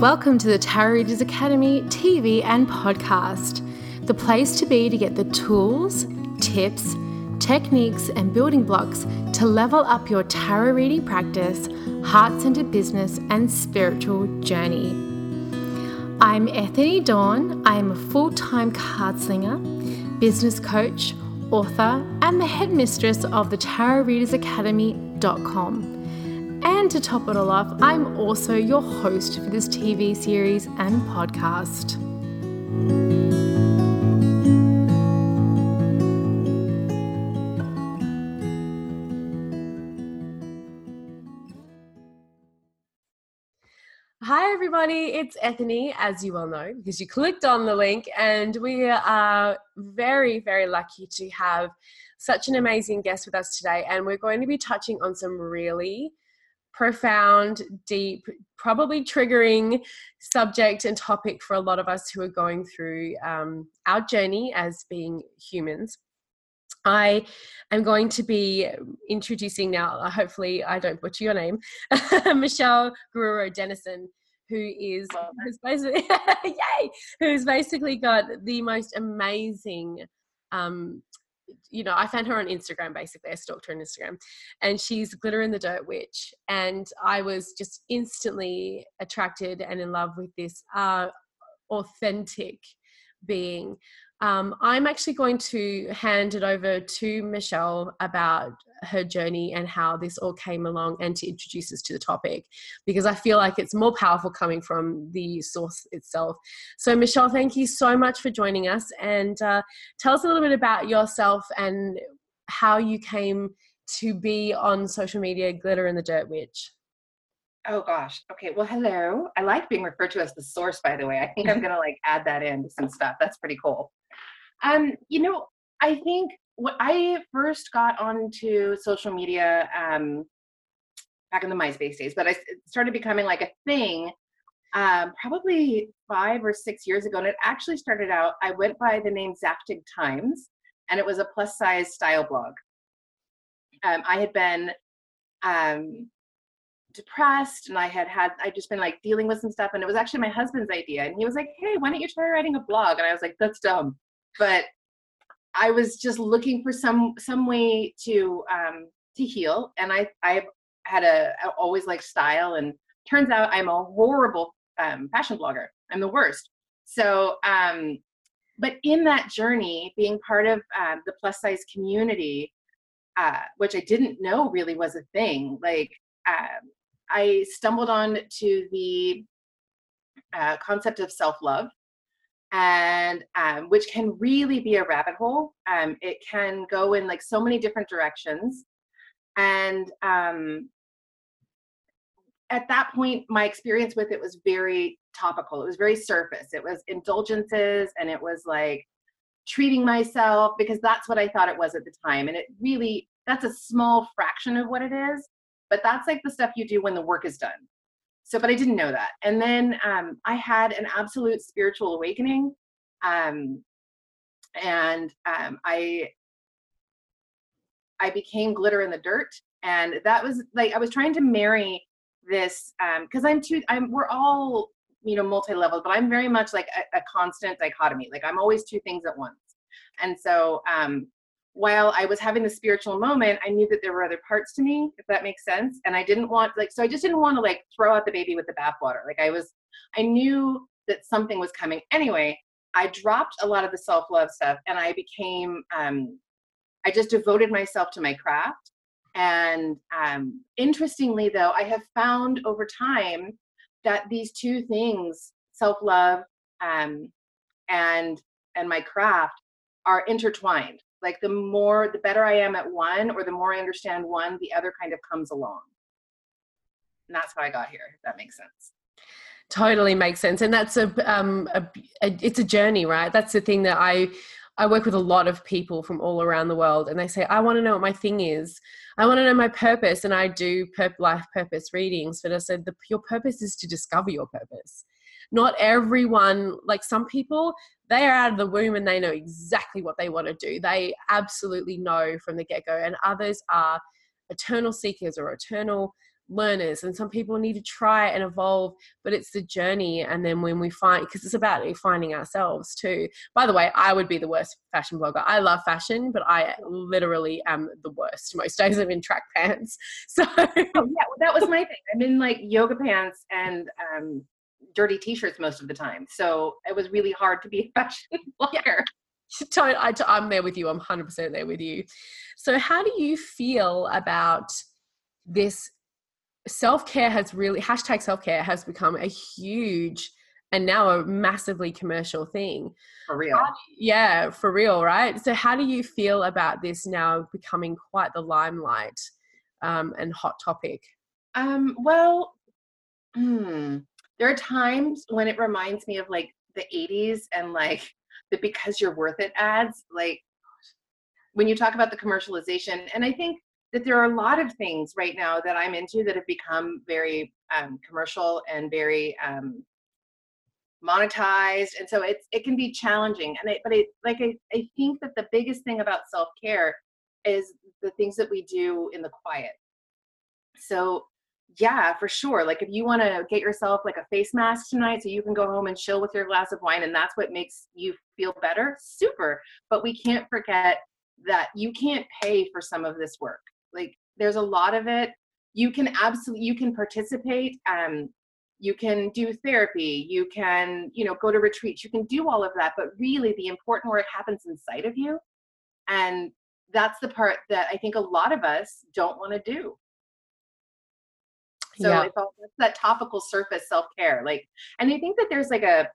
Welcome to the Tarot Readers Academy TV and podcast, the place to be to get the tools, tips, techniques, and building blocks to level up your tarot reading practice, heart centered business, and spiritual journey. I'm Ethony Dawn. I am a full time card slinger, business coach, author, and the headmistress of the Tarot Readers Academy.com. And to top it all off, I'm also your host for this TV series and podcast. Hi, everybody. It's Ethony, as you all know, because you clicked on the link, and we are very, very lucky to have such an amazing guest with us today. And we're going to be touching on some really profound, deep, probably triggering subject and topic for a lot of us who are going through um, our journey as being humans. I am going to be introducing now, uh, hopefully, I don't butcher your name, Michelle Guerrero Dennison, who is who's basically, yay, who's basically got the most amazing um, you know, I found her on Instagram basically. I stalked her on Instagram and she's Glitter in the Dirt Witch. And I was just instantly attracted and in love with this uh, authentic being. Um, I'm actually going to hand it over to Michelle about her journey and how this all came along and to introduce us to the topic because I feel like it's more powerful coming from the source itself. So, Michelle, thank you so much for joining us and uh, tell us a little bit about yourself and how you came to be on social media, Glitter in the Dirt Witch. Oh gosh. Okay. Well, hello. I like being referred to as the source, by the way. I think I'm gonna like add that in to some stuff. That's pretty cool. Um, you know, I think when I first got onto social media um, back in the MySpace days, but I started becoming like a thing um, probably five or six years ago. And it actually started out, I went by the name Zaftig Times, and it was a plus size style blog. Um, I had been um, depressed and I had had, I'd just been like dealing with some stuff. And it was actually my husband's idea. And he was like, hey, why don't you try writing a blog? And I was like, that's dumb but I was just looking for some some way to um, to heal, and I I had a I always like style, and turns out I'm a horrible um, fashion blogger. I'm the worst. So, um, but in that journey, being part of uh, the plus size community, uh, which I didn't know really was a thing, like uh, I stumbled on to the uh, concept of self love and um, which can really be a rabbit hole. Um, it can go in like so many different directions. And um, at that point, my experience with it was very topical. It was very surface. It was indulgences and it was like treating myself because that's what I thought it was at the time. And it really, that's a small fraction of what it is. But that's like the stuff you do when the work is done. So, but I didn't know that. And then um, I had an absolute spiritual awakening. Um, and um, I I became glitter in the dirt. And that was like I was trying to marry this because um, I'm too I'm we're all you know multi-level, but I'm very much like a, a constant dichotomy. Like I'm always two things at once. And so um while I was having the spiritual moment, I knew that there were other parts to me, if that makes sense. And I didn't want like so I just didn't want to like throw out the baby with the bathwater. Like I was I knew that something was coming. Anyway, I dropped a lot of the self-love stuff and I became um I just devoted myself to my craft. And um interestingly though, I have found over time that these two things, self-love um and and my craft are intertwined like the more the better i am at one or the more i understand one the other kind of comes along and that's how i got here if that makes sense totally makes sense and that's a, um, a, a it's a journey right that's the thing that i I work with a lot of people from all around the world, and they say, I want to know what my thing is. I want to know my purpose. And I do life purpose readings, but I said, the, Your purpose is to discover your purpose. Not everyone, like some people, they are out of the womb and they know exactly what they want to do. They absolutely know from the get go. And others are eternal seekers or eternal learners and some people need to try and evolve but it's the journey and then when we find because it's about finding ourselves too by the way i would be the worst fashion blogger i love fashion but i literally am the worst most days i'm in track pants so oh, yeah well, that was my thing i'm in like yoga pants and um dirty t-shirts most of the time so it was really hard to be a fashion blogger I, I'm there with you. I'm 100% there with you. So, how do you feel about this self care has really hashtag self care has become a huge and now a massively commercial thing. For real. yeah, for real, right? So, how do you feel about this now becoming quite the limelight um, and hot topic? Um, well, hmm, there are times when it reminds me of like the 80s and like the because you're worth it ads. Like when you talk about the commercialization, and I think that there are a lot of things right now that I'm into that have become very um, commercial and very um, monetized, and so it's it can be challenging. And I, but I like I, I think that the biggest thing about self care is the things that we do in the quiet. So yeah, for sure. Like if you want to get yourself like a face mask tonight so you can go home and chill with your glass of wine and that's what makes you feel better, super. But we can't forget that you can't pay for some of this work like there's a lot of it you can absolutely you can participate um you can do therapy you can you know go to retreats you can do all of that but really the important work happens inside of you and that's the part that i think a lot of us don't want to do so yeah. it's all that topical surface self-care like and i think that there's like a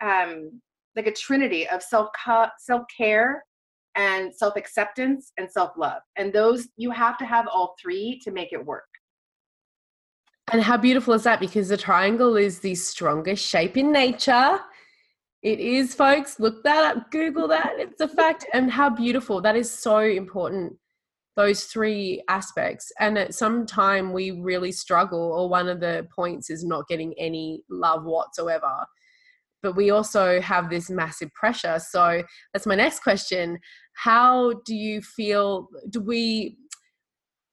um like a trinity of self self-care and self acceptance and self love. And those, you have to have all three to make it work. And how beautiful is that? Because the triangle is the strongest shape in nature. It is, folks. Look that up, Google that. It's a fact. And how beautiful. That is so important, those three aspects. And at some time, we really struggle, or one of the points is not getting any love whatsoever but we also have this massive pressure. So that's my next question. How do you feel? Do we,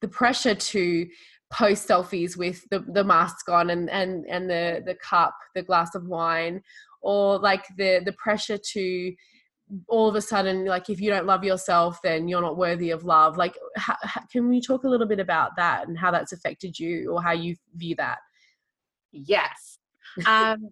the pressure to post selfies with the, the mask on and, and, and the, the cup, the glass of wine, or like the, the pressure to all of a sudden, like if you don't love yourself, then you're not worthy of love. Like, how, how, can we talk a little bit about that and how that's affected you or how you view that? Yes. Um,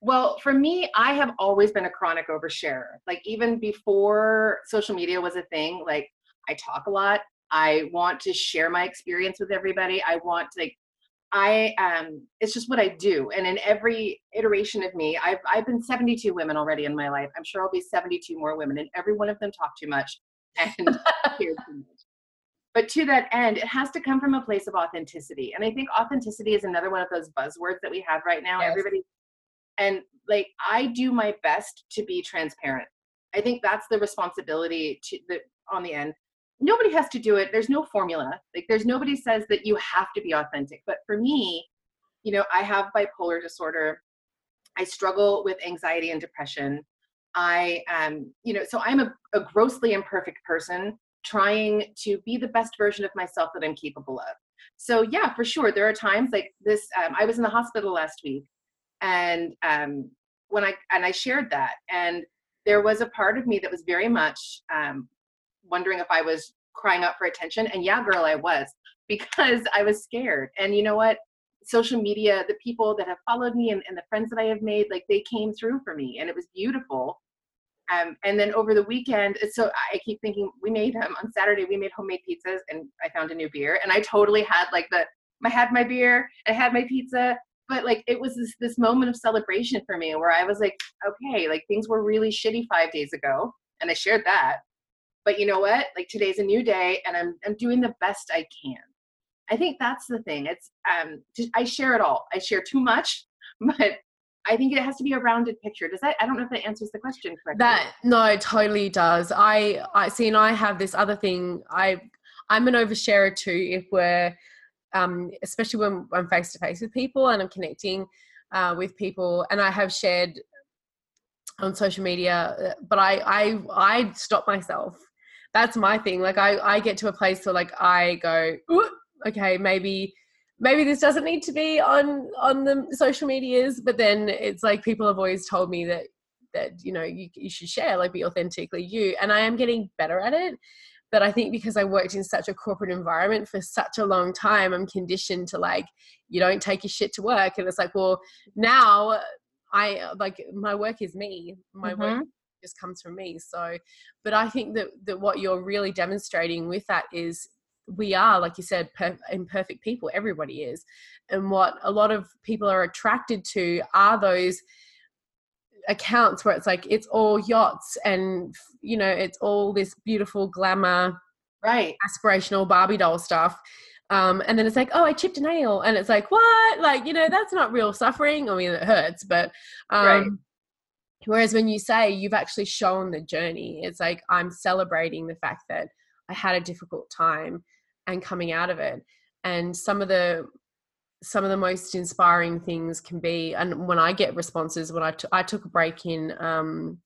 well, for me, I have always been a chronic oversharer. Like even before social media was a thing, like I talk a lot. I want to share my experience with everybody. I want to like I um it's just what I do. And in every iteration of me, I've I've been 72 women already in my life. I'm sure I'll be 72 more women and every one of them talk too much and too much. But to that end, it has to come from a place of authenticity. And I think authenticity is another one of those buzzwords that we have right now. Yes. Everybody and like i do my best to be transparent i think that's the responsibility to the on the end nobody has to do it. There's no formula. Like there's nobody says that you have to be authentic. But for me you know i have bipolar disorder. I struggle with anxiety and depression. I um you know so i'm a, a grossly imperfect person trying to be the best version of myself that i'm capable of. So yeah for sure there are times like this um, i was in the hospital last week and um, when i and i shared that. And there was a part of me that was very much um, wondering if i was crying out for attention and yeah girl i was because i was scared. And you know what? Social media the people that have followed me and, and the friends that i have made like they came through for me and it was beautiful. Um, and then over the weekend so i keep thinking we made um, on saturday we made homemade pizzas and i found a new beer and i totally had like the i had my beer i had my pizza but like it was this this moment of celebration for me where I was like, okay, like things were really shitty five days ago, and I shared that. But you know what? Like today's a new day, and I'm I'm doing the best I can. I think that's the thing. It's um I share it all. I share too much, but I think it has to be a rounded picture. Does that? I don't know if that answers the question correctly. That no, totally does. I I see, and I have this other thing. I I'm an oversharer too. If we're um, especially when I'm face to face with people and I'm connecting uh, with people. And I have shared on social media, uh, but I I I stop myself. That's my thing. Like I I get to a place where like I go, okay, maybe maybe this doesn't need to be on on the social medias but then it's like people have always told me that that you know you, you should share like be authentically you and i am getting better at it but i think because i worked in such a corporate environment for such a long time i'm conditioned to like you don't take your shit to work and it's like well now i like my work is me my mm-hmm. work just comes from me. So but i think that that what you're really demonstrating with that is we are like you said per- imperfect people everybody is. And what a lot of people are attracted to are those accounts where it's like it's all yachts and you know it's all this beautiful glamour right. aspirational barbie doll stuff. Um, and then it's like oh i chipped a nail. And it's like what? Like you know that's not real suffering. I mean it hurts but um, right. Whereas when you say you've actually shown the journey it's like i'm celebrating the fact that i had a difficult time and coming out of it. And some of the some of the most inspiring things can be and when i get responses when I, t- I took a break in um,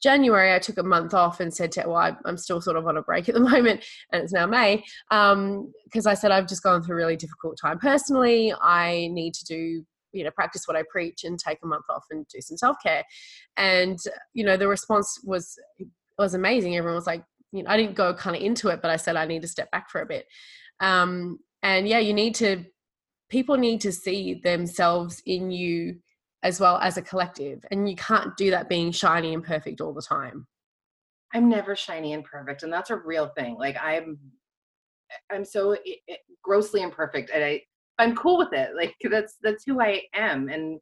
january i took a month off and said to well I, am still sort of on a break at the moment and it's now may. Because um, i said i've just gone through a really difficult time. Personally i need to do you know practice what i preach and take a month off and do some self-care. And you know the response was was amazing. Everyone was like you know i didn't go kind of into it but i said i need to step back for a bit. Um, and yeah you need to people need to see themselves in you as well as a collective and you can't do that being shiny and perfect all the time. I'm never shiny and perfect and that's a real thing. Like i'm i'm so grossly imperfect and i i'm cool with it like that's that's who i am and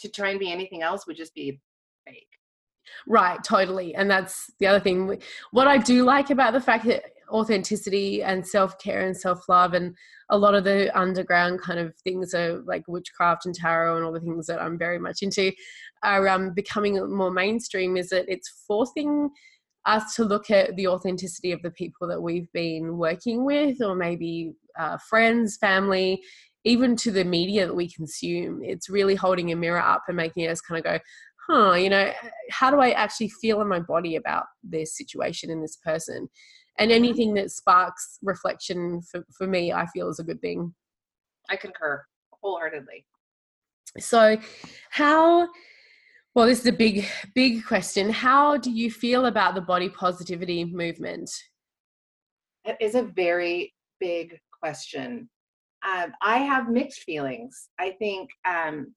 to try and be anything else would just be fake. Right totally and that's the other thing what i do like about the fact that authenticity and self-care and self-love and a lot of the underground kind of things are like witchcraft and tarot and all the things that i'm very much into are um, becoming more mainstream is that it's forcing us to look at the authenticity of the people that we've been working with or maybe uh, friends family even to the media that we consume it's really holding a mirror up and making us kind of go huh you know how do i actually feel in my body about this situation in this person? And mm-hmm. anything that sparks reflection for, for me i feel is a good thing. I concur wholeheartedly. So how well this is a big big question. How do you feel about the body positivity movement? It is a very big question. Um, i have mixed feelings. I think um,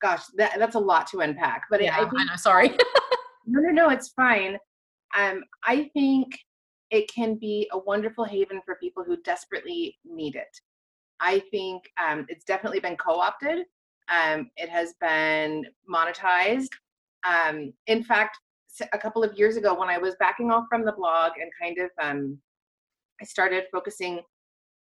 gosh that, that's a lot to unpack but yeah, I, I, think, I know sorry. No no no it's fine. Um, I think it can be a wonderful haven for people who desperately need it. I think um, it's definitely been co opted, um, it has been monetized. Um, in fact, a couple of years ago, when I was backing off from the blog and kind of um, I started focusing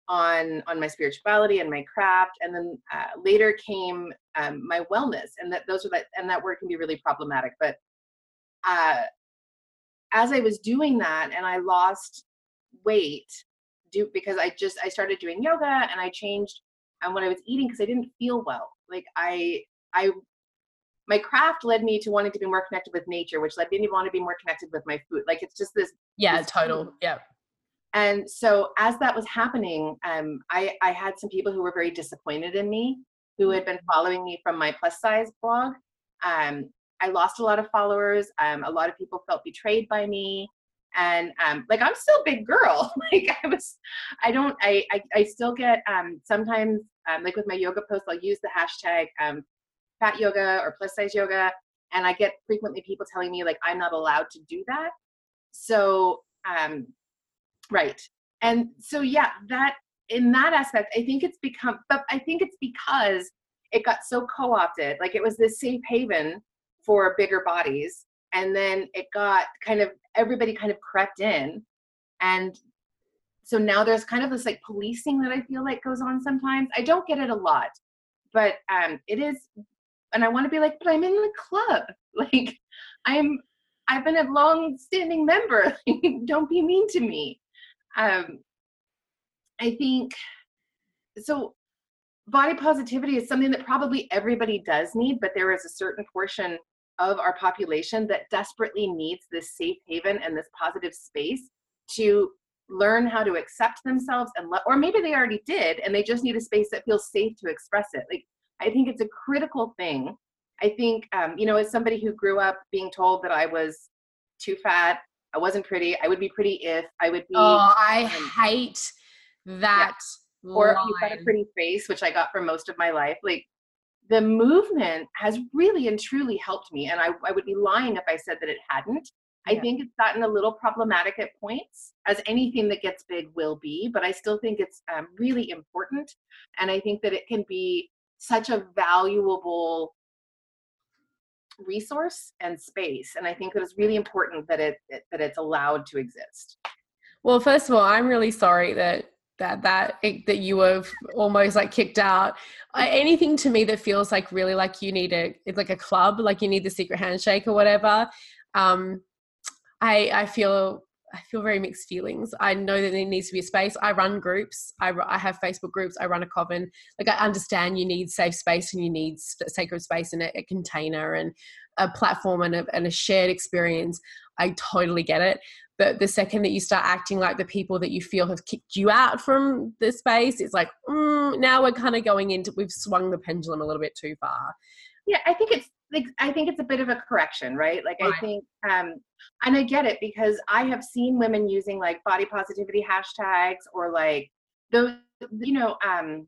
on on my spirituality and my craft and then uh, later came um, my wellness and that those are that and that word can be really problematic but uh, as I was doing that and I lost weight do because I just I started doing yoga and I changed and what I was eating because I didn't feel well. Like I I my craft led me to wanting to be more connected with nature, which led me to want to be more connected with my food. Like it's just this Yeah, this total. Food. Yeah. And so as that was happening, um, I, I had some people who were very disappointed in me, who had been following me from my plus size blog. Um, I lost a lot of followers. Um, a lot of people felt betrayed by me. And um, like I'm still a big girl. like I was, I don't, I, I, I still get um, sometimes um, like with my yoga posts, I'll use the hashtag um, fat yoga or plus size yoga, and I get frequently people telling me like I'm not allowed to do that. So, um, right, and so yeah, that in that aspect, I think it's become, but I think it's because it got so co-opted. Like it was this safe haven for bigger bodies and then it got kind of everybody kind of crept in and so now there's kind of this like policing that i feel like goes on sometimes. I don't get it a lot but um it is and i want to be like but i'm in the club. Like i'm i've been a long standing member don't be mean to me um i think so body positivity is something that probably everybody does need but there is a certain portion of our population that desperately needs this safe haven and this positive space to learn how to accept themselves and let, or maybe they already did and they just need a space that feels safe to express it. Like, I think it's a critical thing. I think, um, you know, as somebody who grew up being told that I was too fat, I wasn't pretty, I would be pretty if I would be. Oh, I um, hate that. Yeah. Or you've got a pretty face, which I got for most of my life. Like, the movement has really and truly helped me. And I, I would be lying if I said that it hadn't. I think it's gotten a little problematic at points, as anything that gets big will be, but I still think it's um, really important. And I think that it can be such a valuable resource and space. And I think that it's really important that it, it that it's allowed to exist. Well, first of all, I'm really sorry that that that that you were almost like kicked out anything to me that feels like really like you need a it's like a club like you need the secret handshake or whatever um I I feel I feel very mixed feelings. I know that there needs to be a space. I run groups. I, I have Facebook groups. I run a coven. Like I understand you need safe space and you need sacred space and a, a container and a platform and a, and a shared experience. I totally get it. But the second that you start acting like the people that you feel have kicked you out from the space, it's like mm, now we're kind of going into we've swung the pendulum a little bit too far. Yeah, I think it's like I think it's a bit of a correction, right? Like right. I think um and I get it because I have seen women using like body positivity hashtags or like those you know um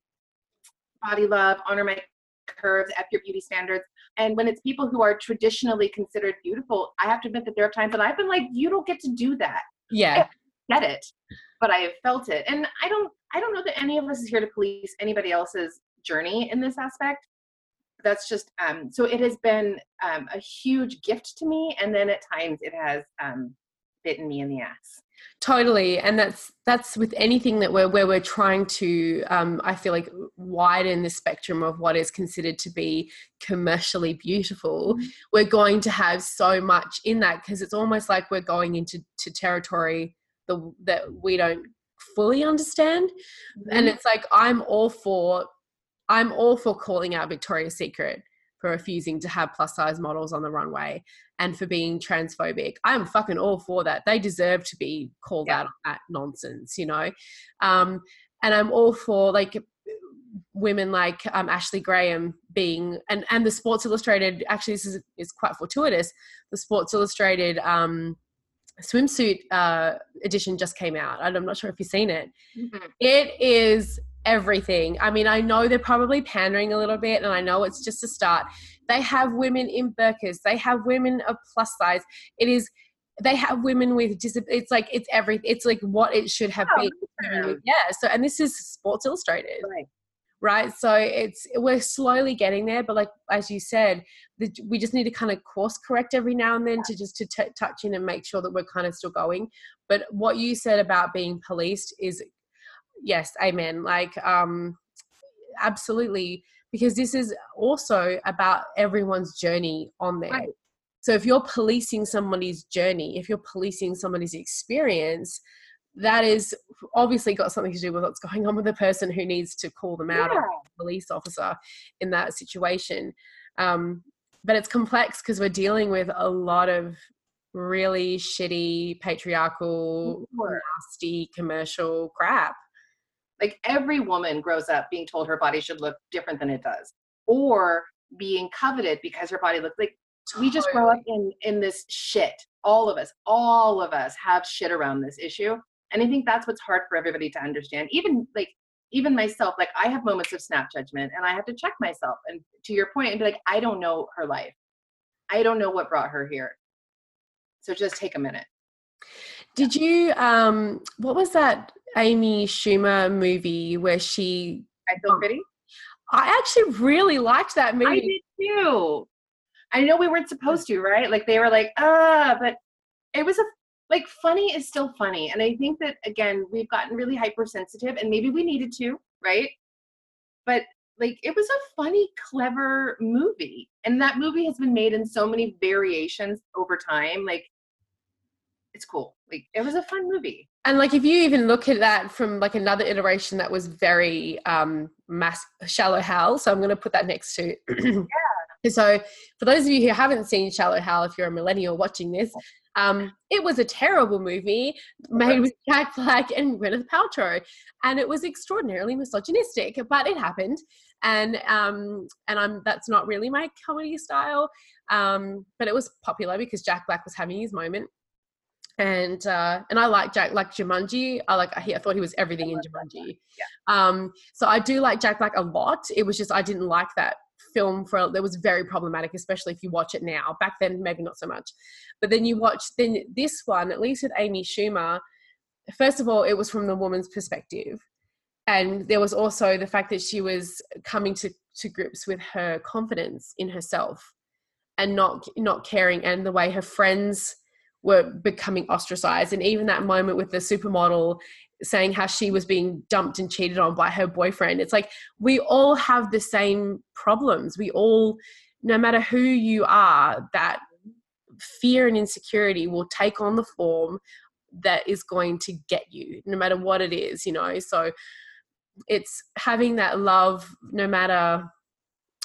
body love, honor my curves, F your beauty standards. And when it's people who are traditionally considered beautiful, I have to admit that there are times that I've been like, you don't get to do that. Yeah. I get it. But I have felt it. And I don't I don't know that any of us is here to police anybody else's journey in this aspect that's just um, so it has been um, a huge gift to me and then at times it has um, bitten me in the ass totally and that's that's with anything that we're where we're trying to um, i feel like widen the spectrum of what is considered to be commercially beautiful mm-hmm. we're going to have so much in that because it's almost like we're going into to territory the, that we don't fully understand mm-hmm. and it's like i'm all for I'm all for calling out Victoria's Secret for refusing to have plus size models on the runway and for being transphobic. I'm fucking all for that. They deserve to be called yeah. out on that nonsense, you know? Um, and I'm all for like women like um, Ashley Graham being, and, and the Sports Illustrated, actually, this is, is quite fortuitous. The Sports Illustrated um, swimsuit uh, edition just came out. I'm not sure if you've seen it. Mm-hmm. it is everything. I mean, I know they're probably pandering a little bit, and I know it's just a start. They have women in burkas, they have women of plus size. It is they have women with disabilities. It's like it's every. It's like what it should have oh, been. Yeah. So, and this is Sports Illustrated. Right. Right. So it's we're slowly getting there, but like as you said, the, we just need to kind of course correct every now and then yeah. to just to t- touch in and make sure that we're kind of still going. But what you said about being policed is yes amen like um absolutely because this is also about everyone's journey on there right. so if you're policing somebody's journey if you're policing somebody's experience that is obviously got something to do with what's going on with the person who needs to call them out yeah. police officer in that situation um, but it's complex because we're dealing with a lot of really shitty patriarchal nasty commercial crap like every woman grows up being told her body should look different than it does, or being coveted because her body looks like we just grow up in in this shit. All of us, all of us have shit around this issue. And I think that's what's hard for everybody to understand. Even like even myself, like I have moments of snap judgment and I have to check myself. And to your point, and be like, I don't know her life. I don't know what brought her here. So just take a minute. Did you um what was that Amy Schumer movie where she I feel um, pretty? I actually really liked that movie. I did too. I know we weren't supposed to, right? Like they were like, ah, but it was a like funny is still funny. And I think that again, we've gotten really hypersensitive and maybe we needed to, right? But like it was a funny, clever movie. And that movie has been made in so many variations over time. Like it's cool. Like it was a fun movie. And like if you even look at that from like another iteration that was very um mass Shallow Hal. So I'm gonna put that next to Yeah. So, for those of you who haven't seen Shallow Hal, if you're a millennial watching this, um, it was a terrible movie made with Jack Black and Gwyneth Paltrow, and it was extraordinarily misogynistic. But it happened, and um, and I'm that's not really my comedy style. Um, but it was popular because Jack Black was having his moment, and uh, and I like Jack like Jumanji. I like I, thought he was everything in Jumanji. Yeah. Um, so I do like Jack Black a lot. It was just I didn't like that film for that was very problematic, especially if you watch it now. Back then, maybe not so much, but then you watch then this one, at least with Amy Schumer. First of all, it was from the woman's perspective, and there was also the fact that she was coming to to grips with her confidence in herself, and not not caring, and the way her friends were becoming ostracized. And even that moment with the supermodel saying how she was being dumped and cheated on by her boyfriend it's like we all have the same problems. We all no matter who you are that fear and insecurity will take on the form that is going to get you no matter what it is you know? So it's having that love no matter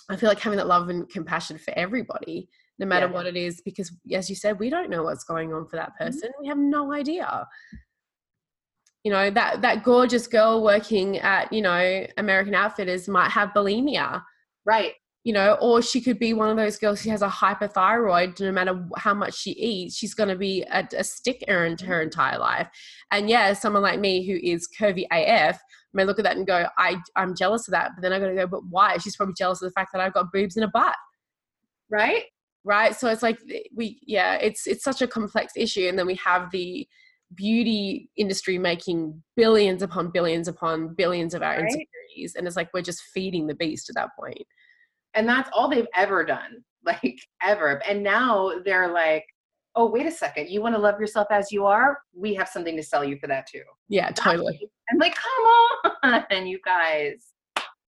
i feel like having that love and compassion for everybody no matter yeah. what it is because as you said we don't know what's going on for that mm-hmm. person mm-hmm. we have no idea you know that that gorgeous girl working at you know american outfitters might have bulimia right you know or she could be one of those girls who has a hyperthyroid no matter how much she eats she's going to be a, a stick errand her mm-hmm. entire life and yeah someone like me who is curvy af may look at that and go i i'm jealous of that but then i got to go but why she's probably jealous of the fact that i've got boobs and a butt right right? So it's like eh, we yeah it's it's such a complex issue and then we have the beauty industry making billions upon billions upon billions of our right? insecurities and it's like we're just feeding the beast at that point. And that's all they've ever done like ever. And now they're like oh wait a second you want to love yourself as you are? We have something to sell you for that too. Yeah totally. And like come on and you guys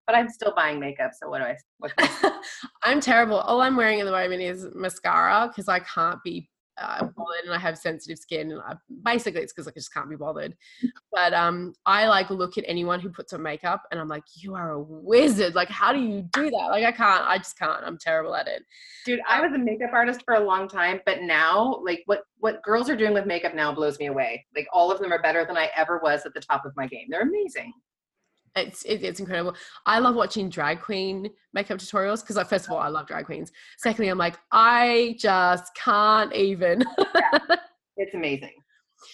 but I'm still buying makeup. So what do I? What I'm terrible. All I'm wearing at the moment is mascara because I can't be uh, bothered and I have sensitive skin. And I, basically, it's because I just can't be bothered. But um, I like look at anyone who puts on makeup and I'm like, you are a wizard. Like, how do you do that? Like, I can't. I just can't. I'm terrible at it. Dude, I was a makeup artist for a long time, but now, like, what what girls are doing with makeup now blows me away. Like, all of them are better than I ever was at the top of my game. They're amazing it's it, it's incredible. I love watching drag queen makeup tutorials because, like, first of all, I love drag queens. Secondly, I'm like, I just can't even. yeah, it's amazing.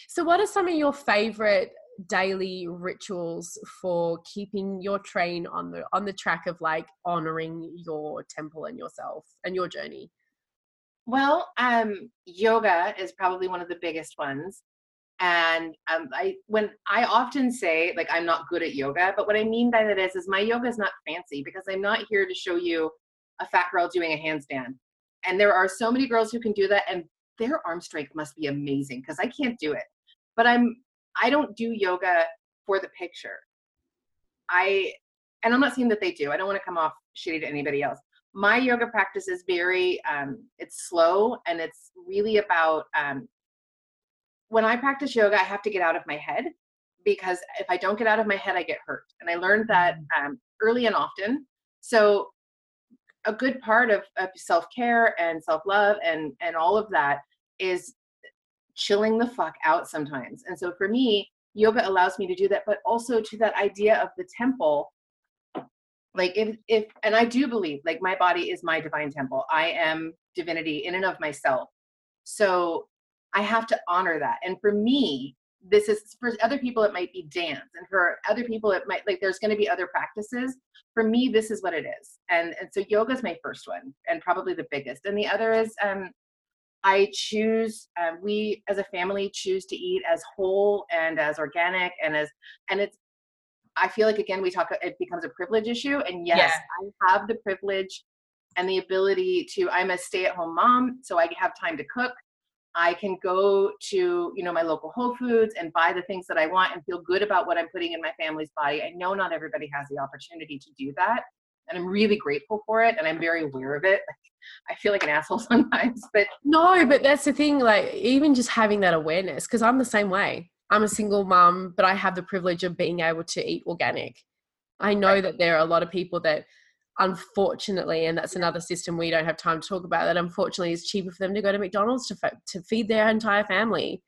So, what are some of your favorite daily rituals for keeping your train on the on the track of like honoring your temple and yourself and your journey? Well, um, yoga is probably one of the biggest ones and um, i when i often say like i'm not good at yoga but what i mean by that is is my yoga is not fancy because i'm not here to show you a fat girl doing a handstand. And there are so many girls who can do that and their arm strength must be amazing because i can't do it. But i'm i don't do yoga for the picture. I and i'm not saying that they do i don't want to come off shitty to anybody else. My yoga practice is very um, it's slow and it's really about um, when I practice yoga, I have to get out of my head because if I don't get out of my head, I get hurt. And I learned that mm. um, early and often. So a good part of, of self-care and self-love and and all of that is chilling the fuck out sometimes. And so for me, yoga allows me to do that, but also to that idea of the temple. Like if if and I do believe like my body is my divine temple. I am divinity in and of myself. So I have to honor that. And for me, this is for other people it might be dance and for other people it might like there's going to be other practices for me this is what it is and and so yoga is my first one and probably the biggest and the other is um i choose um, we as a family choose to eat as whole and as organic and as and it's i feel like again we talk it becomes a privilege issue and yes yeah. i have the privilege and the ability to i'm a stay-at-home mom so i have time to cook I can go to, you know, my local Whole Foods and buy the things that I want and feel good about what I'm putting in my family's body. I know not everybody has the opportunity to do that. And I'm really grateful for it and I'm very aware of it. I feel like an asshole sometimes, but no, but that's the thing, like even just having that awareness, because I'm the same way. I'm a single mom, but I have the privilege of being able to eat organic. I know that there are a lot of people that unfortunately, and that's another system we don't have time to talk about, that unfortunately is cheaper for them to go to McDonald's to, to feed their entire family.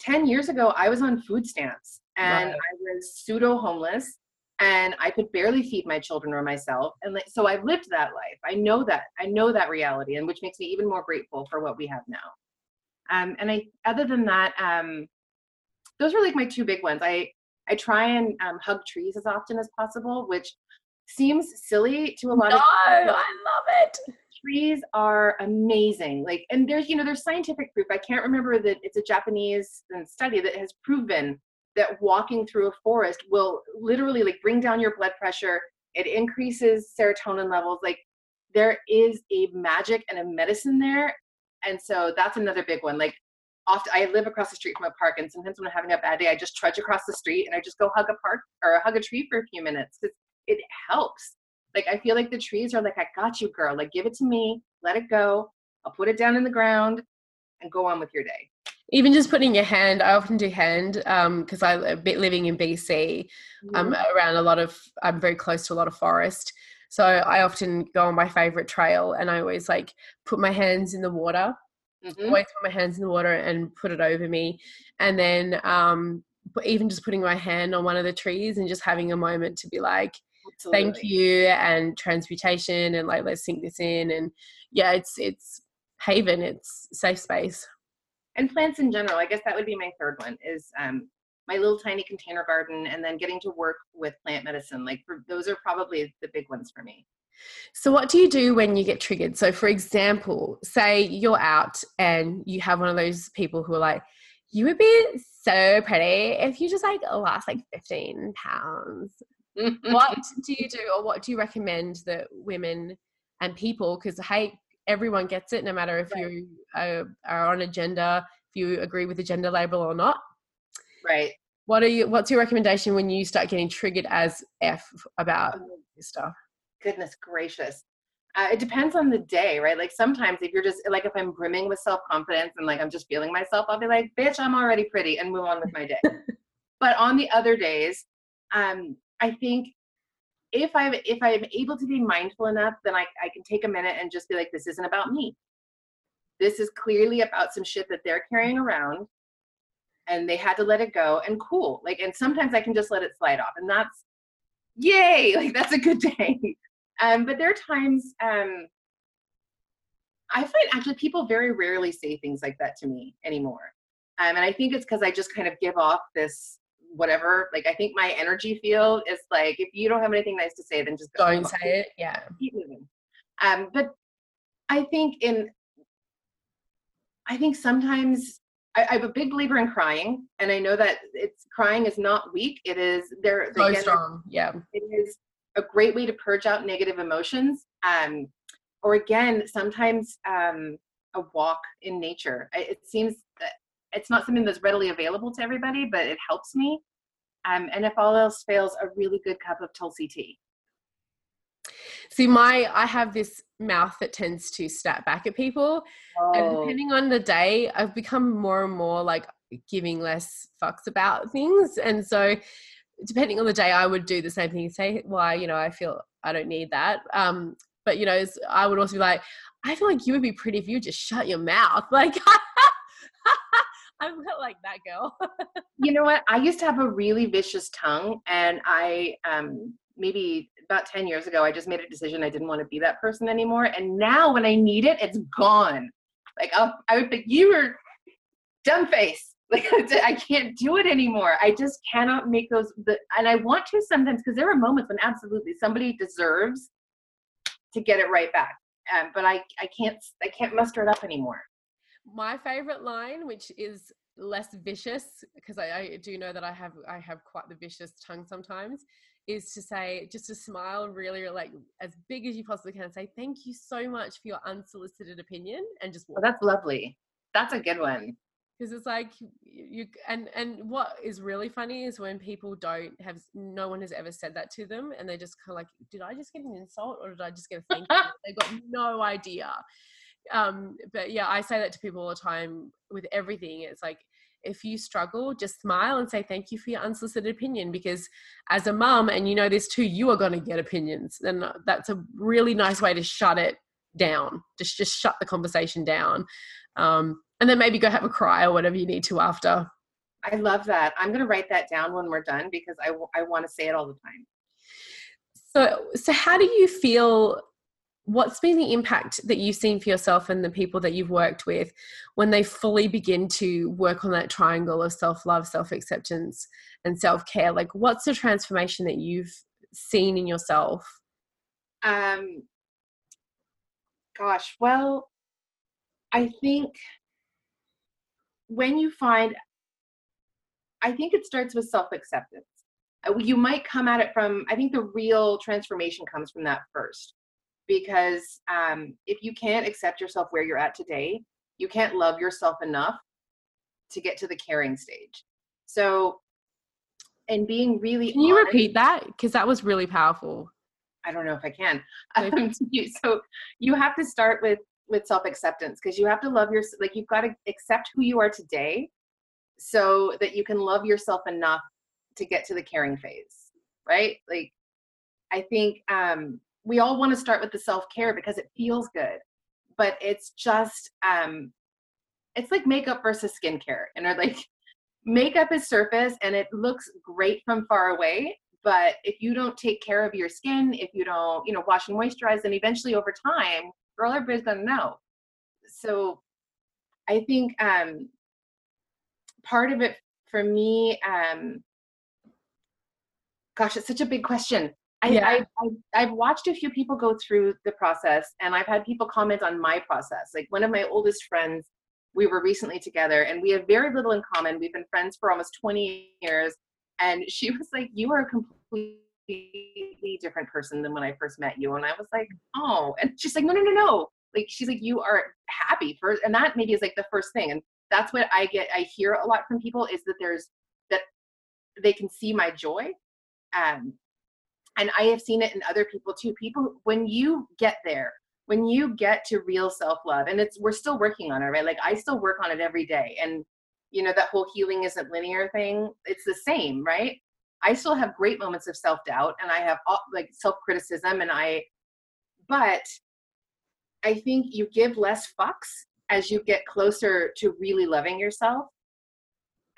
10 years ago, I was on food stamps and right. I was pseudo homeless and I could barely feed my children or myself. And so I lived that life. I know that. I know that reality, and which makes me even more grateful for what we have now. Um, and I, other than that, um, those were like my two big ones. I I try and um, hug trees as often as possible, which seems silly to a lot no, of people. I love it. Trees are amazing. Like, and there's you know there's scientific proof. I can't remember that it's a Japanese um, study that has proven that walking through a forest will literally like bring down your blood pressure. It increases serotonin levels. Like there is a magic and a medicine there. And so that's another big one. Like often I live across the street from a park and sometimes when I'm having a bad day, I just trudge across the street and I just go hug a park or hug a tree for a few minutes it helps. Like I feel like the trees are like, I got you, girl. Like give it to me, let it go. I'll put it down in the ground and go on with your day even just putting your hand i often do hand because um, i living in bc i'm mm-hmm. around a lot of i'm very close to a lot of forest so i often go on my favorite trail and i always like put my hands in the water mm-hmm. always put my hands in the water and put it over me and then um, even just putting my hand on one of the trees and just having a moment to be like Absolutely. thank you and transmutation and like let's sink this in and yeah it's it's haven it's safe space and plants in general. I guess that would be my third one is um, my little tiny container garden and then getting to work with plant medicine. Like for, those are probably the big ones for me. So, what do you do when you get triggered? So, for example, say you're out and you have one of those people who are like, you would be so pretty if you just like lost like 15 pounds. What do you do, or what do you recommend that women and people, because hey, everyone gets it, no matter if right. you are, are on a gender, if you agree with the gender label or not. Right. What are you? What's your recommendation when you start getting triggered as F about oh, stuff? Goodness gracious. Uh, it depends on the day, right? Like sometimes if you're just like if I'm brimming with self confidence and like I'm just feeling myself, I'll be like, "Bitch, I'm already pretty," and move on with my day. but on the other days, um, I think if I'm if I'm able to be mindful enough, then I, I can take a minute and just be like, this isn't about me. This is clearly about some shit that they're carrying around and they had to let it go and cool. Like and sometimes I can just let it slide off. And that's yay, like that's a good day. Um, but there are times um I find actually people very rarely say things like that to me anymore. Um, and I think it's because I just kind of give off this whatever. Like I think my energy field is like if you don't have anything nice to say, then just don't say it. Yeah. Keep moving. Um, but I think in I think sometimes I, I'm a big believer in crying, and I know that it's crying is not weak. It is there. So again, strong. Yeah. It is a great way to purge out negative emotions. Um, or again, sometimes um, a walk in nature. It seems that it's not something that's readily available to everybody, but it helps me. Um, and if all else fails, a really good cup of Tulsi tea. See, my I have this mouth that tends to snap back at people, oh. and depending on the day, I've become more and more like giving less fucks about things, and so depending on the day, I would do the same thing. and Say, why, you know, I feel I don't need that. Um, but you know, I would also be like, I feel like you would be pretty if you just shut your mouth, like. I'm like that girl. you know what? I used to have a really vicious tongue, and I um, maybe about 10 years ago, I just made a decision I didn't want to be that person anymore. And now when I need it, it's gone. Like, I'll, I would think you were dumb face. Like, I can't do it anymore. I just cannot make those. The, and I want to sometimes because there are moments when absolutely somebody deserves to get it right back. Um, but I, I can't, I can't muster it up anymore my favorite line, which is less vicious, because I, I, do know that I have I have quite the vicious tongue sometimes, is to say just to smile really like as big as you possibly can, say thank you so much for your unsolicited opinion, and just oh, walk. Oh, that's lovely. That's a good one. Because it's like you and and what is really funny is when people don't have no one has ever said that to them, and they just kind of like, did I just get an insult or did I just get a thank you? They've got no idea um, but yeah, I say that to people all the time with everything. It's like if you struggle, just smile and say thank you for your unsolicited opinion because as a mum, and you know this too, you are going to get opinions. And that's a really nice way to shut it down. Just just shut the conversation down. Um, and then maybe go have a cry or whatever you need to after. I love that. I'm going to write that down when we're done because I, w- I want to say it all the time. So, so how do you feel what's been the impact that you've seen for yourself and the people that you've worked with when they fully begin to work on that triangle of self-love self-acceptance and self-care? Like what's the transformation that you've seen in yourself? Um gosh well i think when you find i think it starts with self-acceptance. Uh, you might come at it from i think the real transformation comes from that first because um, if you can't accept yourself where you're at today, you can't love yourself enough to get to the caring stage. So, and being really can you honest, repeat that because that was really powerful. I don't know if I can. Um, so you have to start with with self acceptance because you have to love your like you've got to accept who you are today, so that you can love yourself enough to get to the caring phase, right? Like, I think um, we all want to start with the self-care because it feels good but it's just um it's like makeup versus skincare and are like makeup is surface and it looks great from far away but if you don't take care of your skin if you don't you know wash and moisturize then eventually over time girl everybody's gonna know. So i think um part of it for me um gosh it's such a big question I, yeah. I, have watched a few people go through the process and I've had people comment on my process. Like one of my oldest friends, we were recently together and we have very little in common. We've been friends for almost 20 years. And she was like, You are a completely different person than when I first met you. And I was like, Oh. And she's like, No, no, no, no. Like, she's like, You are happy first. And that maybe is like the first thing. And that's what I get, I hear a lot from people is that there's that they can see my joy. Um, and I have seen it in other people too. People, when you get there, when you get to real self love, and it's we're still working on it, right? Like I still work on it every day, and you know that whole healing isn't linear thing. It's the same, right? I still have great moments of self doubt, and I have all, like self criticism, and I, but I think you give less fucks as you get closer to really loving yourself,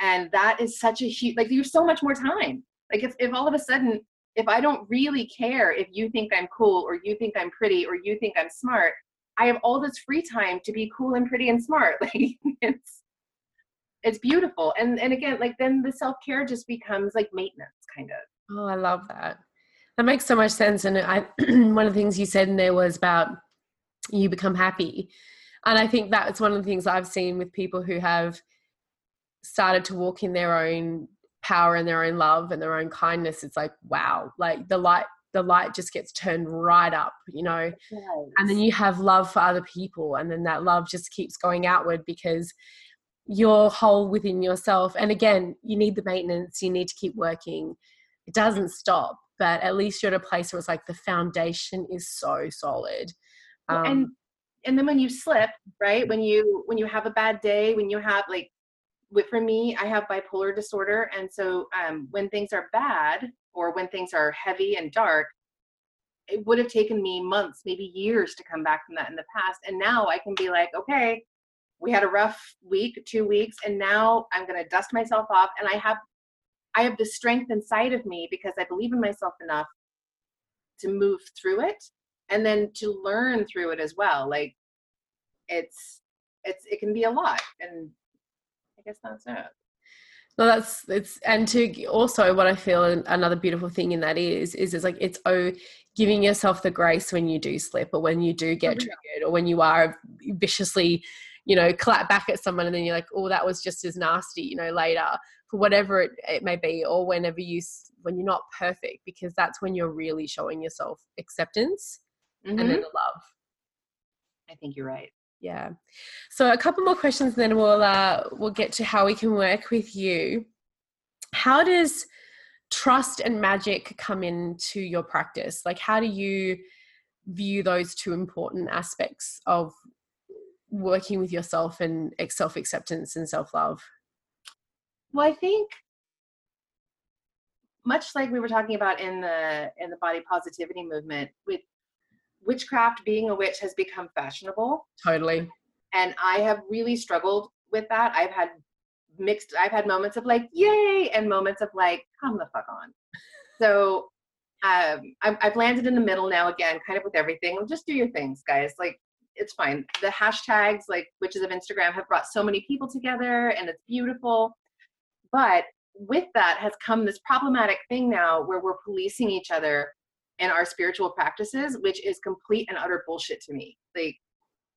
and that is such a huge like. There's so much more time. Like if if all of a sudden if I don't really care if you think I'm cool or you think I'm pretty or you think I'm smart, I have all this free time to be cool and pretty and smart. Like it's it's beautiful. And and again, like then the self-care just becomes like maintenance kind of. Oh, I love that. That makes so much sense. And I one of the things you said in there was about you become happy. And I think that's one of the things I've seen with people who have started to walk in their own power and their own love and their own kindness it's like wow like the light the light just gets turned right up you know? And then you have love for other people and then that love just keeps going outward because you're whole within yourself and again you need the maintenance you need to keep working. It doesn't stop but at least you're at a place where it's like the foundation is so solid. Um, and and then when you slip right when you when you have a bad day when you have like for me, I have bipolar disorder. And so um, when things are bad or when things are heavy and dark, it would have taken me months, maybe years to come back from that in the past. And now I can be like, okay, we had a rough week, two weeks, and now I'm going to dust myself off. And I have, I have the strength inside of me because I believe in myself enough to move through it and then to learn through it as well. Like it's, it's, it can be a lot. And I guess that's it. No, that's it's and to also what I feel another beautiful thing in that is is is like it's oh giving yourself the grace when you do slip or when you do get oh, triggered or when you are viciously you know clap back at someone and then you're like oh that was just as nasty you know later for whatever it, it may be or whenever you when you're not perfect because that's when you're really showing yourself acceptance mm-hmm. and then mm-hmm. the love i think you're right yeah. So a couple more questions then we'll uh, we'll get to how we can work with you. How does trust and magic come into your practice? Like how do you view those two important aspects of working with yourself and self acceptance and self love well, I think much like we were talking about in the in the body positivity movement, with witchcraft being a witch has become fashionable. Totally. And I have really struggled with that. I've had mixed I've had moments of like, yay, and moments of like, come the fuck on. So um, I've, I've landed in the middle now again, kind of with everything. Just do your things, guys. Like, it's fine. The hashtags, like Witches of Instagram, have brought so many people together and it's beautiful. But with that has come this problematic thing now where we're policing each other in our spiritual practices, which is complete and utter bullshit to me. Like,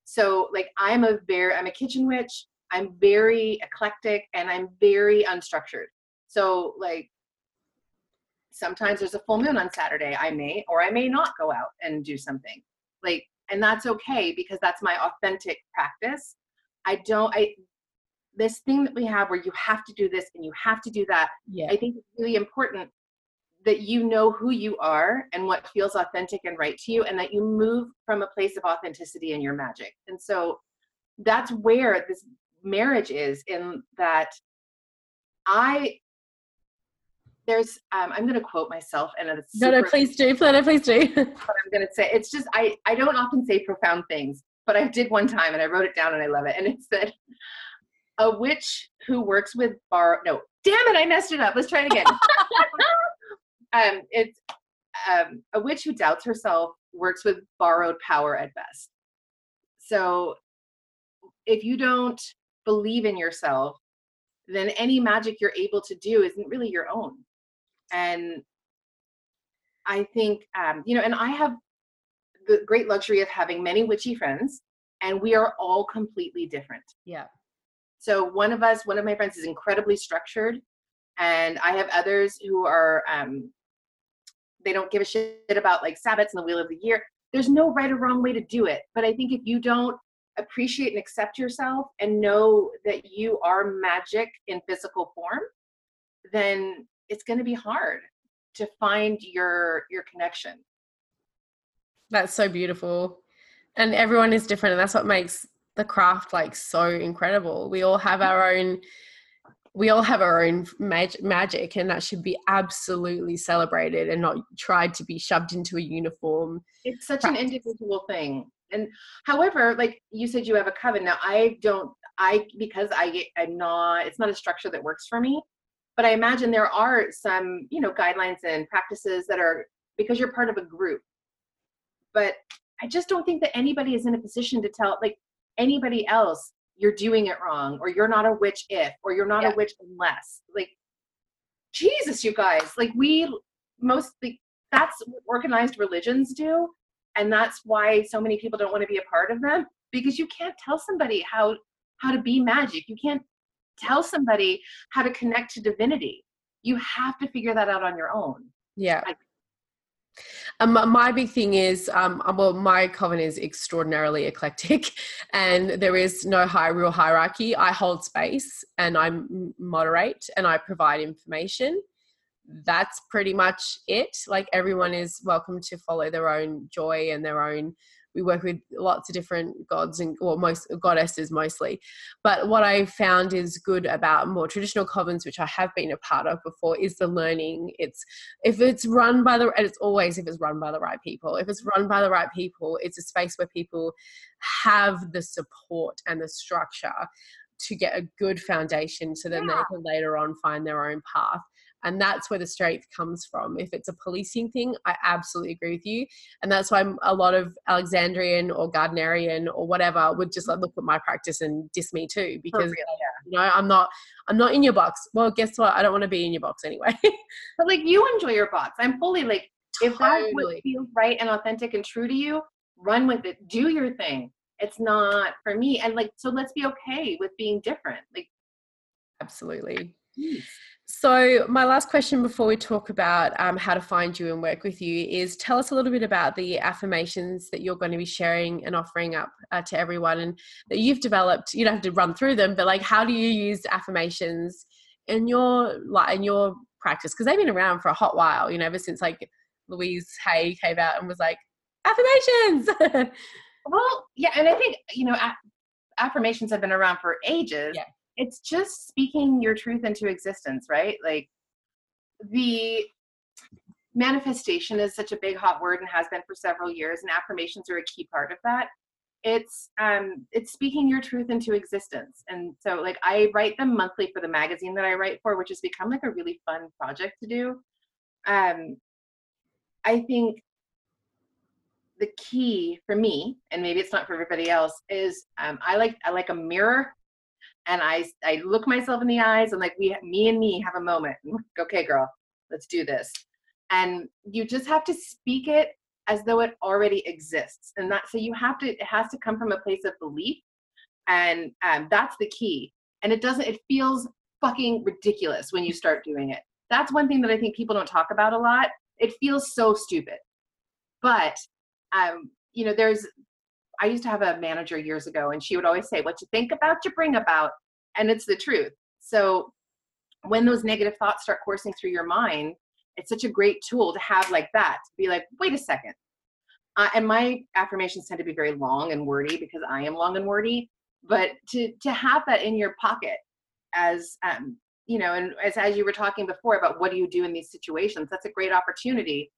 so like I'm a very I'm a kitchen witch. I'm very eclectic and I'm very unstructured. So like sometimes there's a full moon on Saturday. I may or I may not go out and do something. Like and that's okay because that's my authentic practice. I don't I this thing that we have where you have to do this and you have to do that. Yeah. I think it's really important that you know who you are and what feels authentic and right to you and that you move from a place of authenticity in your magic. And so that's where this marriage is in that I there's um, I'm going to quote myself and it's no no please do no, no please do. what I'm going to say. It's just I I don't often say profound things but I did one time and I wrote it down and I love it. And it said a witch who works with bar no damn it I messed it up. Let's try it again um it's um, a witch who doubts herself works with borrowed power at best. So if you don't believe in yourself then any magic you're able to do isn't really your own. And i think um, you know and i have the great luxury of having many witchy friends and we are all completely different. Yeah. So one of us one of my friends is incredibly structured and i have others who are um, they don't give a shit about like sabbats and the wheel of the year. There's no right or wrong way to do it. But i think if you don't appreciate and accept yourself and know that you are magic in physical form then it's going to be hard to find your your connection. That's so beautiful. And everyone is different and that's what makes the craft like so incredible. We all have our mm-hmm. own we all have our own mag- magic and that should be absolutely celebrated and not tried to be shoved into a uniform. It's such practice. an individual thing. And however like you said you have a coven. Now i don't i because i i'm not it's not a structure that works for me but i imagine there are some you know guidelines and practices that are because you're part of a group. But i just don't think that anybody is in a position to tell like anybody else you're doing it wrong or you're not a witch if or you're not yeah. a witch unless like jesus you guys like we mostly that's what organized religions do and that's why so many people don't want to be a part of them because you can't tell somebody how how to be magic you can't tell somebody how to connect to divinity. You have to figure that out on your own. Yeah um, my big thing is, um, uh, well, my coven is extraordinarily eclectic, and there is no high real hierarchy. I hold space and I moderate and I provide information that's pretty much it. Like everyone is welcome to follow their own joy and their own. We work with lots of different gods and or most goddesses mostly. But what I found is good about more traditional covens, which I have been a part of before, is the learning. It's if it's run by the and it's always if it's run by the right people. If it's run by the right people, it's a space where people have the support and the structure to get a good foundation so then yeah. they can later on find their own path and that's where the strength comes from. If it's a policing thing i absolutely agree with you. And that's why a lot of alexandrian or gardnerian or whatever would just like look at my practice and diss me too because real, yeah. you know i'm not i'm not in your box. Well guess what? I don't want to be in your box anyway. But like you enjoy your box. I'm fully like if totally. what feels right and authentic and true to you run with it. Do your thing. It's not for me. And like so let's be okay with being different. Like absolutely so, my last question before we talk about um, how to find you and work with you is tell us a little bit about the affirmations that you're going to be sharing and offering up uh, to everyone and that you've developed. You don't have to run through them, but like, how do you use affirmations in your like in your practice? Because they've been around for a hot while, you know, ever since like Louise Hay came out and was like, affirmations. well, yeah, and I think, you know, affirmations have been around for ages. Yeah it's just speaking your truth into existence, right? Like the manifestation is such a big hot word and has been for several years, and affirmations are a key part of that. It's um, it's speaking your truth into existence, and so like I write them monthly for the magazine that I write for, which has become like a really fun project to do. Um, I think the key for me, and maybe it's not for everybody else, is um, I like I like a mirror, and I I look myself in the eyes and like we me and me have a moment. okay, girl, let's do this. And you just have to speak it as though it already exists, and that so you have to it has to come from a place of belief, and um, that's the key. And it doesn't it feels fucking ridiculous when you start doing it. That's one thing that I think people don't talk about a lot. It feels so stupid, but um, you know, there's, I used to have a manager years ago, and she would always say, What you think about, you bring about. And it's the truth. So when those negative thoughts start coursing through your mind, it's such a great tool to have like that to be like, wait a second. Uh, and my affirmations tend to be very long and wordy because I am long and wordy. But to to have that in your pocket as um, you know, and as as you were talking before about what do you do in these situations, that's a great opportunity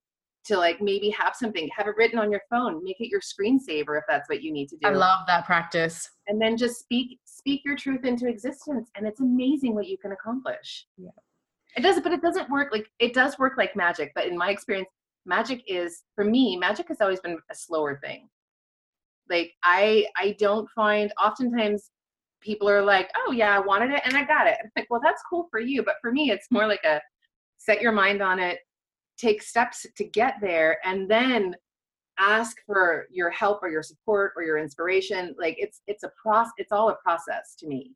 to like maybe have something, have it written on your phone, make it your screensaver if that's what you need to do. I love that practice. And then just speak speak your truth into existence and it's amazing what you can accomplish. Yeah. It does but it doesn't work like it does work like magic, but in my experience magic is for me magic has always been a slower thing. Like I I don't find oftentimes people are like, "Oh yeah, I wanted it and I got it." I'm like, "Well, that's cool for you, but for me it's hmm. more like a set your mind on it, take steps to get there and then ask for your help or your support or your inspiration. Like it's it's a process it's all a process to me.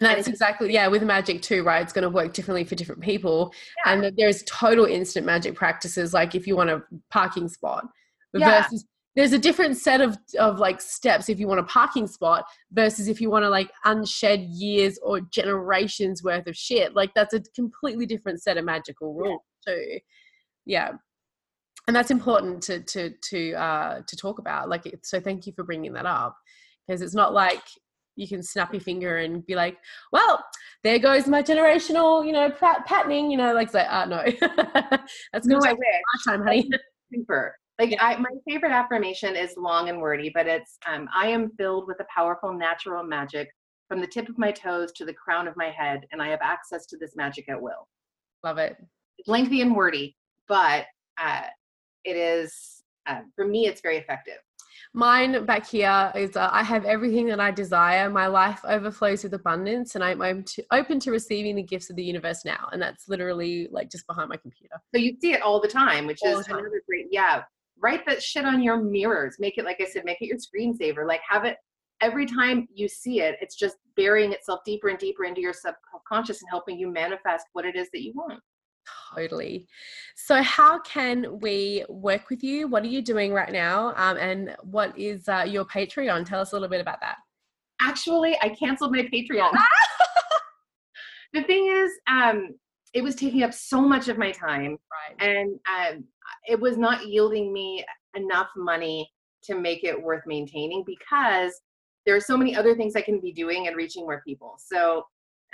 And that's exactly yeah with magic too right? It's going to work differently for different people. Yeah. and there's total instant magic practices like if you want a parking spot yeah. versus there's a different set of of like steps if you want a parking spot versus if you want to like unshed years or generations worth of shit. Like that's a completely different set of magical rules Yeah. And that's important to to to uh, to talk about. Like, so thank you for bringing that up because it's not like you can snap your finger and be like, well, there goes my generational, you know, pat- patterning, you know, like, say, uh, no, that's to take my time, honey. Super. Like I, my favorite affirmation is long and wordy, but it's um, I am filled with a powerful natural magic from the tip of my toes to the crown of my head, and I have access to this magic at will. Love it lengthy and wordy, but uh, it is uh, for me. It's very effective. Mine back here is uh, I have everything that I desire. My life overflows with abundance, and I'm open to, open to receiving the gifts of the universe now. And that's literally like just behind my computer. So you see it all the time, which all is another great. Yeah, write that shit on your mirrors. Make it like I said, make it your screensaver. Like have it every time you see it. It's just burying itself deeper and deeper into your subconscious and helping you manifest what it is that you want. Totally. So, how can we work with you? What are you doing right now? Um, and what is uh, your Patreon? Tell us a little bit about that. Actually, I canceled my Patreon. the thing is, um, it was taking up so much of my time, right. and um, it was not yielding me enough money to make it worth maintaining because there are so many other things I can be doing and reaching more people. So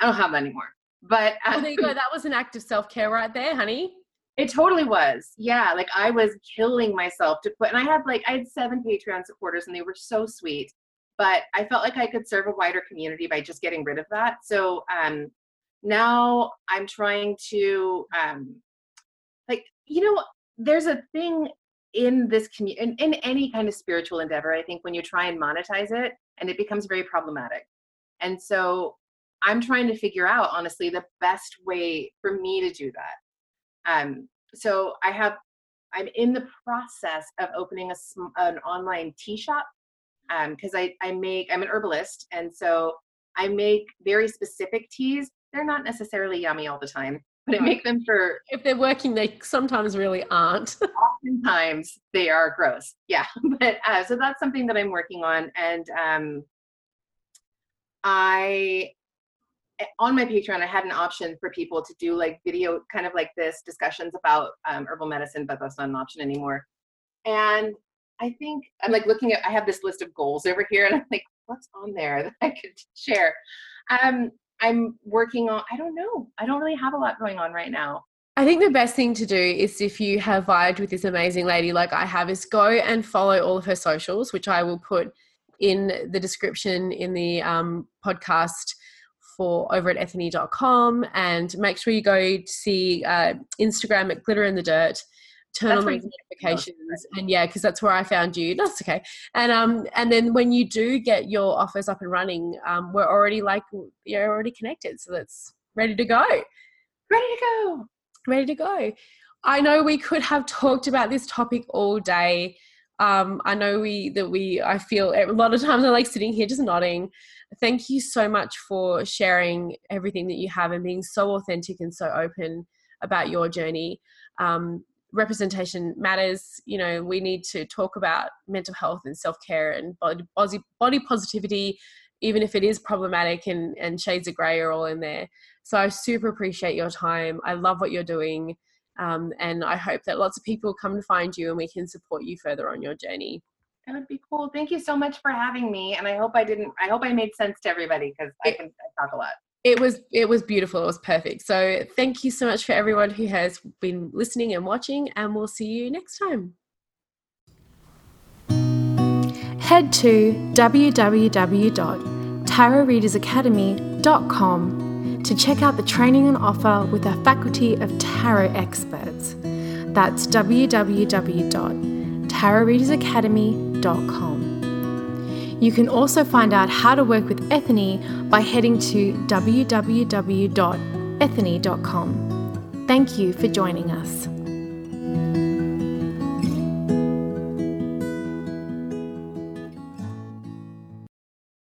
I don't have that anymore. But uh, there you go. That was an act of self care right there, honey. It totally was. Yeah. Like I was killing myself to put, and I had like, I had seven Patreon supporters and they were so sweet. But I felt like I could serve a wider community by just getting rid of that. So um, now I'm trying to, um, like, you know, there's a thing in this community, in, in any kind of spiritual endeavor, I think when you try and monetize it and it becomes very problematic. And so I'm trying to figure out honestly the best way for me to do that. Um, so I have, I'm in the process of opening a an online tea shop because um, I I make I'm an herbalist and so I make very specific teas. They're not necessarily yummy all the time, but I make them for if they're working, they sometimes really aren't. oftentimes they are gross. Yeah, but uh, so that's something that I'm working on, and um, I on my Patreon, I had an option for people to do like video, kind of like this discussions about um, herbal medicine, but that's not an option anymore. And I think I'm like looking at, I have this list of goals over here, and I'm like, what's on there that I could share? Um, I'm working on. I don't know. I don't really have a lot going on right now. I think the best thing to do is if you have vibed with this amazing lady like I have, is go and follow all of her socials, which I will put in the description in the um, podcast for over at ethony.com and make sure you go to see uh, Instagram at glitter in the dirt. Turn that's on those notifications. And yeah because that's where i found you. That's okay. And um and then when you do get your offers up and running um we're already like you're already connected. So that's ready to go. Ready to go. Ready to go. I know we could have talked about this topic all day um i know we that we i feel a lot of times i'm like sitting here just nodding thank you so much for sharing everything that you have and being so authentic and so open about your journey um, representation matters. You know, we need to talk about mental health and self care and body, body positivity, even if it is problematic and, and shades of grey are all in there. So I super appreciate your time. I love what you're doing. Um, and I hope that lots of people come to find you and we can support you further on your journey. That would be cool. Thank you so much for having me. And I hope I didn't, I hope I made sense to everybody because I can I talk a lot it was it was beautiful it was perfect so thank you so much for everyone who has been listening and watching and we'll see you next time head to www.tarotreadersacademy.com to check out the training on offer with our faculty of tarot experts that's www.tarotreadersacademy.com you can also find out how to work with Ethony by heading to www.ethony.com. Thank you for joining us.